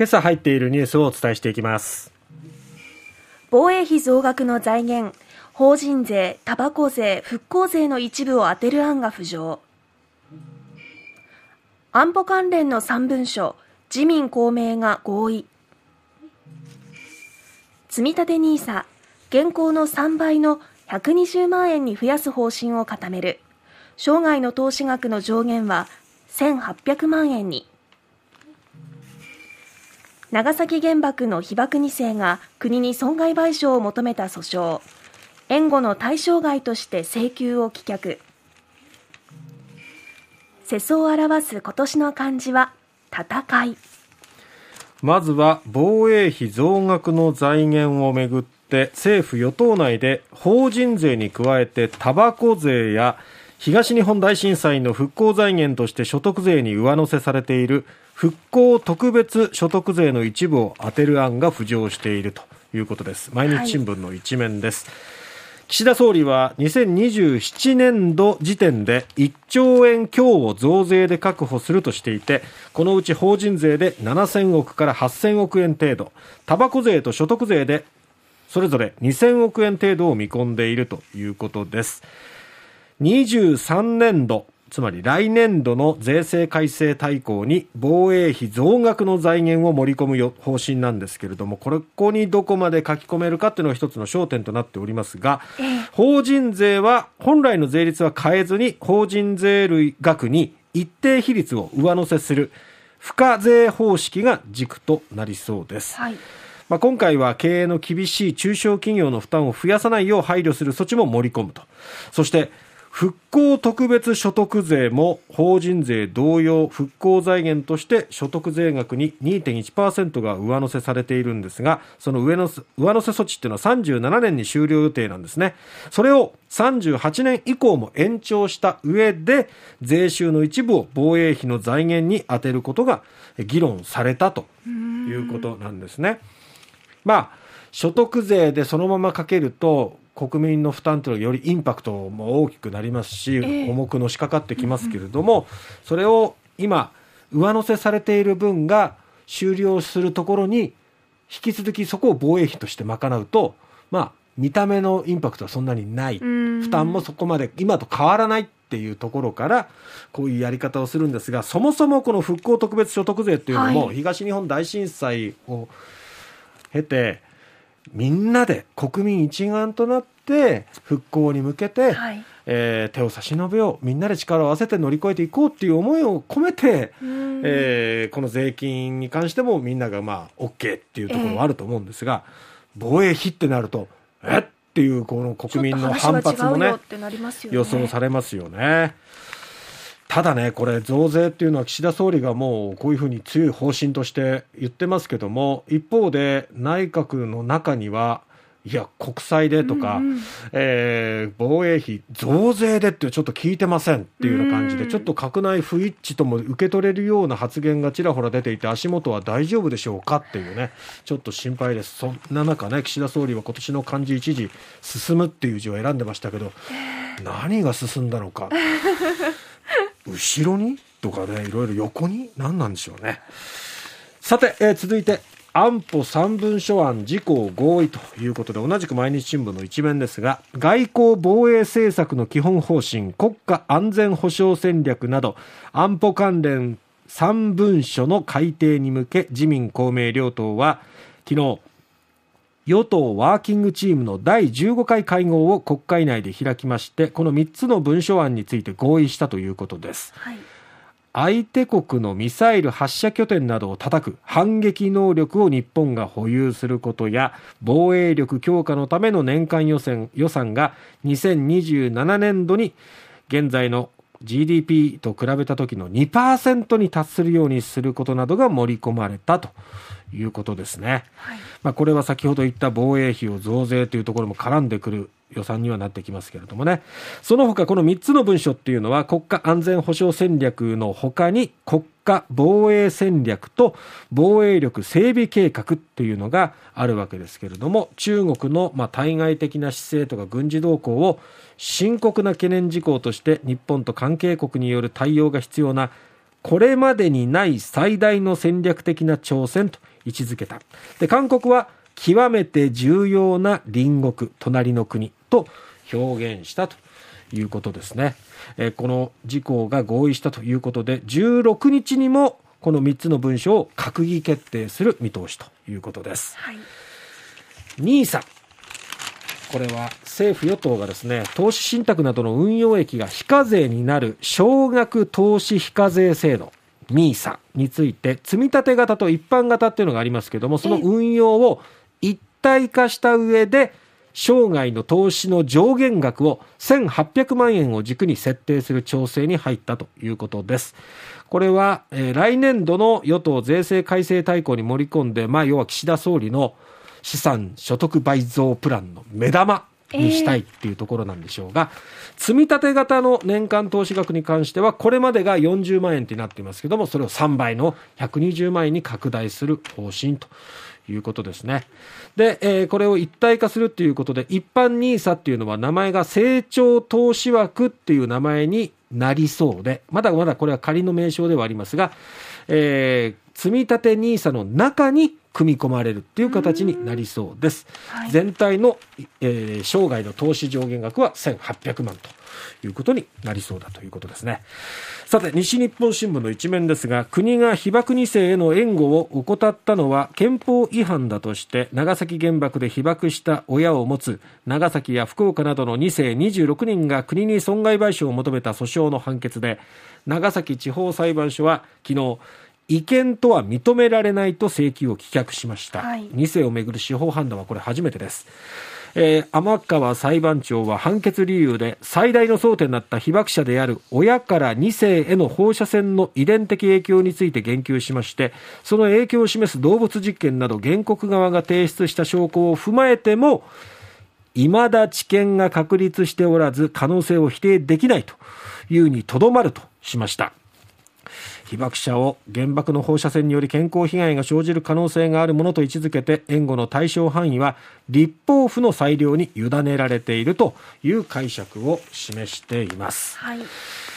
今朝入っているニュースをお伝えしていきます。防衛費増額の財源法人税、たばこ税、復興税の一部を充てる案が浮上。安保関連の3文書自民公明が合意。積立 NISA 現行の3倍の120万円に増やす方針を固める。生涯の投資額の上限は1800万円に。長崎原爆の被爆2世が国に損害賠償を求めた訴訟。援護の対象外として請求を棄却。世相を表す今年の漢字は戦い。まずは防衛費増額の財源をめぐって政府与党内で法人税に加えてたばこ税や東日本大震災の復興財源として所得税に上乗せされている復興特別所得税の一部を充てる案が浮上しているということです。毎日新聞の一面です、はい。岸田総理は2027年度時点で1兆円強を増税で確保するとしていてこのうち法人税で7000億から8000億円程度たばこ税と所得税でそれぞれ2000億円程度を見込んでいるということです。23年度つまり来年度の税制改正大綱に防衛費増額の財源を盛り込む方針なんですけれどもここにどこまで書き込めるかというのが一つの焦点となっておりますが、法人税は本来の税率は変えずに法人税類額に一定比率を上乗せする付加税方式が軸となりそうです。はいまあ、今回は経営の厳しい中小企業の負担を増やさないよう配慮する措置も盛り込むと。そして復興特別所得税も法人税同様復興財源として所得税額に2.1%が上乗せされているんですがその上の上乗せ措置っていうのは37年に終了予定なんですね。それを38年以降も延長した上で税収の一部を防衛費の財源に充てることが議論されたということなんですね。まあ所得税でそのままかけると国民の負担というのはよりインパクトも大きくなりますし、重くのしかかってきますけれども、それを今、上乗せされている分が終了するところに、引き続きそこを防衛費として賄うと、まあ、見た目のインパクトはそんなにない、負担もそこまで今と変わらないっていうところからこういうやり方をするんですがそもそもこの復興特別所得税っていうのも、東日本大震災を経てみんなで国民一丸となって復興に向けて、はい、えー、手を差し伸べようみんなで力を合わせて乗り越えていこうっていう思いを込めて、えー、この税金に関してもみんながまあ OK っていうところはあると思うんですが、えー、防衛費ってなるとえっていうこの国民の反発もね、ね、予想されますよね。ただね、これ、増税っていうのは岸田総理がもうこういうふうに強い方針として言ってますけども、一方で内閣の中には、いや、国債でとか、うんうん、えー、防衛費増税でってちょっと聞いてませんっていうような感じで、ちょっと閣内不一致とも受け取れるような発言がちらほら出ていて、足元は大丈夫でしょうかっていうね、ちょっと心配です。そんな中ね、岸田総理は今年の漢字一字、進むっていう字を選んでましたけど、何が進んだのか。後ろに？とかねいろいろ横に？何なんでしょうね。さて、えー、続いて安保3文書案事項合意ということで同じく毎日新聞の一面ですが外交防衛政策の基本方針国家安全保障戦略など安保関連3文書の改定に向け自民公明両党は昨日与党ワーキングチームの第15回会合を国会内で開きましてこの3つの文書案について合意したということです、はい、相手国のミサイル発射拠点などを叩く反撃能力を日本が保有することや防衛力強化のための年間予算予算が2027年度に現在の GDP と比べた時の2%に達するようにすることなどが盛り込まれたということですね。はい、まあ、これは先ほど言った防衛費を増税というところも絡んでくる予算にはなってきますけれどもね。その他この3つの文書っていうのは国家安全保障戦略の他に国家防衛戦略と防衛力整備計画っていうのがあるわけですけれども中国のまあ対外的な姿勢とか軍事動向を深刻な懸念事項として日本と関係国による対応が必要なこれまでにない最大の戦略的な挑戦と位置づけた。で、韓国は極めて重要な隣国、隣の国と表現したということですね。えーこの事項が合意したということで、16日にもこの3つの文書を閣議決定する見通しということです。はい。NISA これは政府与党がですね投資信託などの運用益が非課税になる少額投資非課税制度 NISA について積立型と一般型っていうのがありますけどもその運用を一体化した上で生涯の投資の上限額を1800万円を軸に設定する調整に入ったということです。これは、えー来年度の与党税制改正大綱に盛り込んで、まあ、要は岸田総理の資産所得倍増プランの目玉にしたいっていうところなんでしょうが、積み立て型の年間投資額に関しては、これまでが40万円ってなっていますけども、それを3倍の120万円に拡大する方針ということですね。で、えーこれを一体化するっていうことで、一般 NISA っていうのは名前が成長投資枠っていう名前になりそうで、まだまだこれは仮の名称ではありますが、えー積み立て NISA の中に組み込まれるっていう形になりそうです。はい全体の、えー生涯の投資上限額は1800万ということになりそうだということですね。さて、西日本新聞の一面ですが、国が被爆2世への援護を怠ったのは憲法違反だとして、長崎原爆で被爆した親を持つ長崎や福岡などの2世26人が国に損害賠償を求めた訴訟の判決で、長崎地方裁判所は昨日、違憲とは認められないと請求を棄却しました。はい2世をめぐる司法判断はこれ初めてです。えー天川裁判長は判決理由で最大の争点になった被爆者である親から2世への放射線の遺伝的影響について言及しましてその影響を示す動物実験など原告側が提出した証拠を踏まえても未だ知見が確立しておらず可能性を否定できないというにとどまるとしました。被爆者を原爆の放射線により健康被害が生じる可能性があるものと位置づけて援護の対象範囲は立法府の裁量に委ねられているという解釈を示しています。はい。